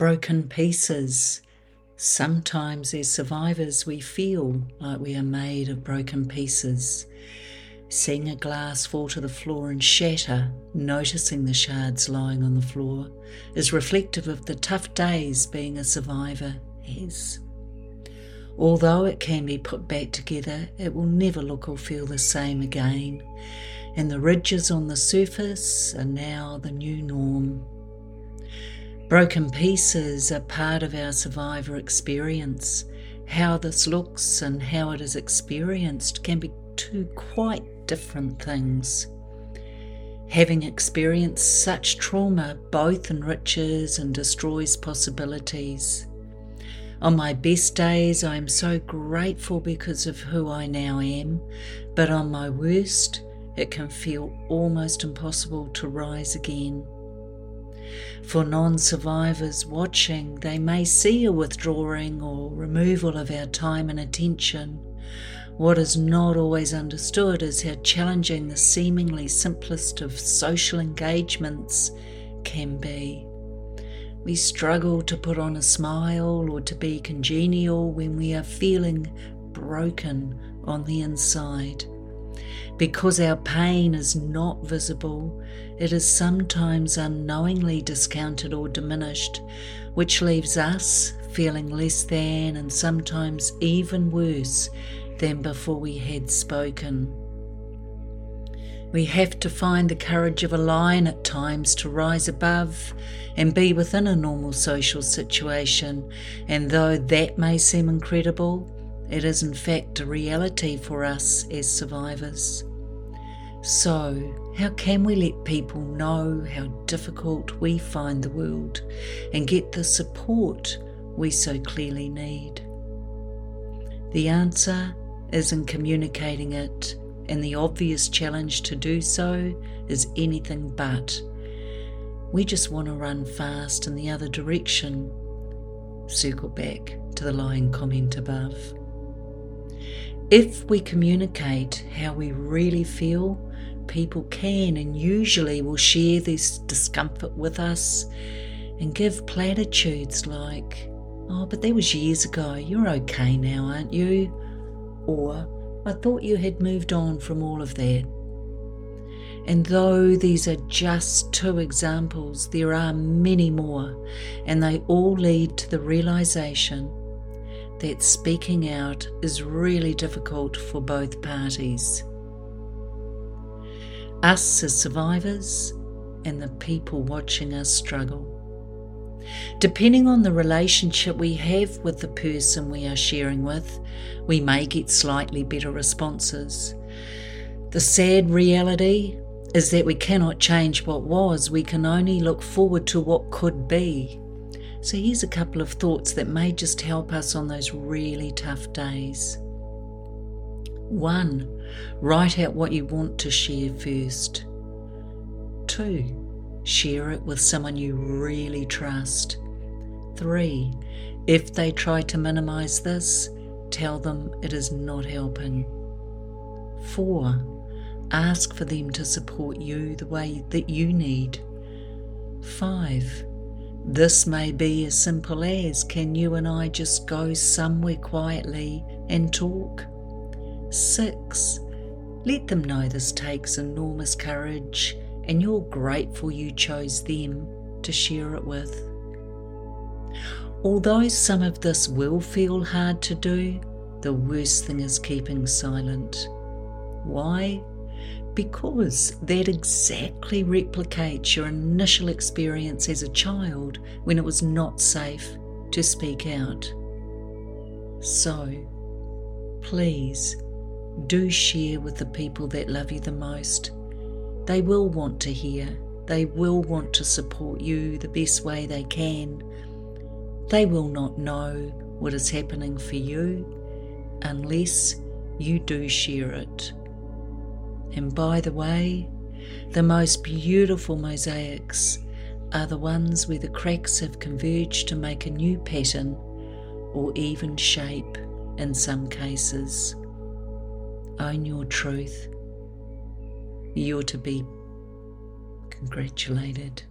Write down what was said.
broken pieces. Sometimes, as survivors, we feel like we are made of broken pieces. Seeing a glass fall to the floor and shatter, noticing the shards lying on the floor, is reflective of the tough days being a survivor has. Although it can be put back together, it will never look or feel the same again, and the ridges on the surface are now the new norm. Broken pieces are part of our survivor experience. How this looks and how it is experienced can be two quite different things. Having experienced such trauma both enriches and destroys possibilities. On my best days, I am so grateful because of who I now am, but on my worst, it can feel almost impossible to rise again. For non survivors watching, they may see a withdrawing or removal of our time and attention. What is not always understood is how challenging the seemingly simplest of social engagements can be. We struggle to put on a smile or to be congenial when we are feeling broken on the inside. Because our pain is not visible, it is sometimes unknowingly discounted or diminished, which leaves us feeling less than and sometimes even worse than before we had spoken. We have to find the courage of a lion at times to rise above and be within a normal social situation, and though that may seem incredible, it is in fact a reality for us as survivors. So, how can we let people know how difficult we find the world and get the support we so clearly need? The answer is in communicating it and the obvious challenge to do so is anything but. We just want to run fast in the other direction. Circle back to the lying comment above. If we communicate how we really feel, people can and usually will share this discomfort with us and give platitudes like, Oh, but that was years ago. You're okay now, aren't you? Or, I thought you had moved on from all of that. And though these are just two examples, there are many more, and they all lead to the realization that speaking out is really difficult for both parties. Us as survivors, and the people watching us struggle. Depending on the relationship we have with the person we are sharing with, we may get slightly better responses. The sad reality is that we cannot change what was, we can only look forward to what could be. So, here's a couple of thoughts that may just help us on those really tough days. One, write out what you want to share first. Two, Share it with someone you really trust. 3. If they try to minimize this, tell them it is not helping. 4. Ask for them to support you the way that you need. 5. This may be as simple as can you and I just go somewhere quietly and talk? 6. Let them know this takes enormous courage and you're grateful you chose them to share it with. Although some of this will feel hard to do, the worst thing is keeping silent. Why? Because that exactly replicates your initial experience as a child when it was not safe to speak out. So, please do share with the people that love you the most they will want to hear, they will want to support you the best way they can. They will not know what is happening for you unless you do share it. And by the way, the most beautiful mosaics are the ones where the cracks have converged to make a new pattern or even shape in some cases. Own your truth you're to be congratulated.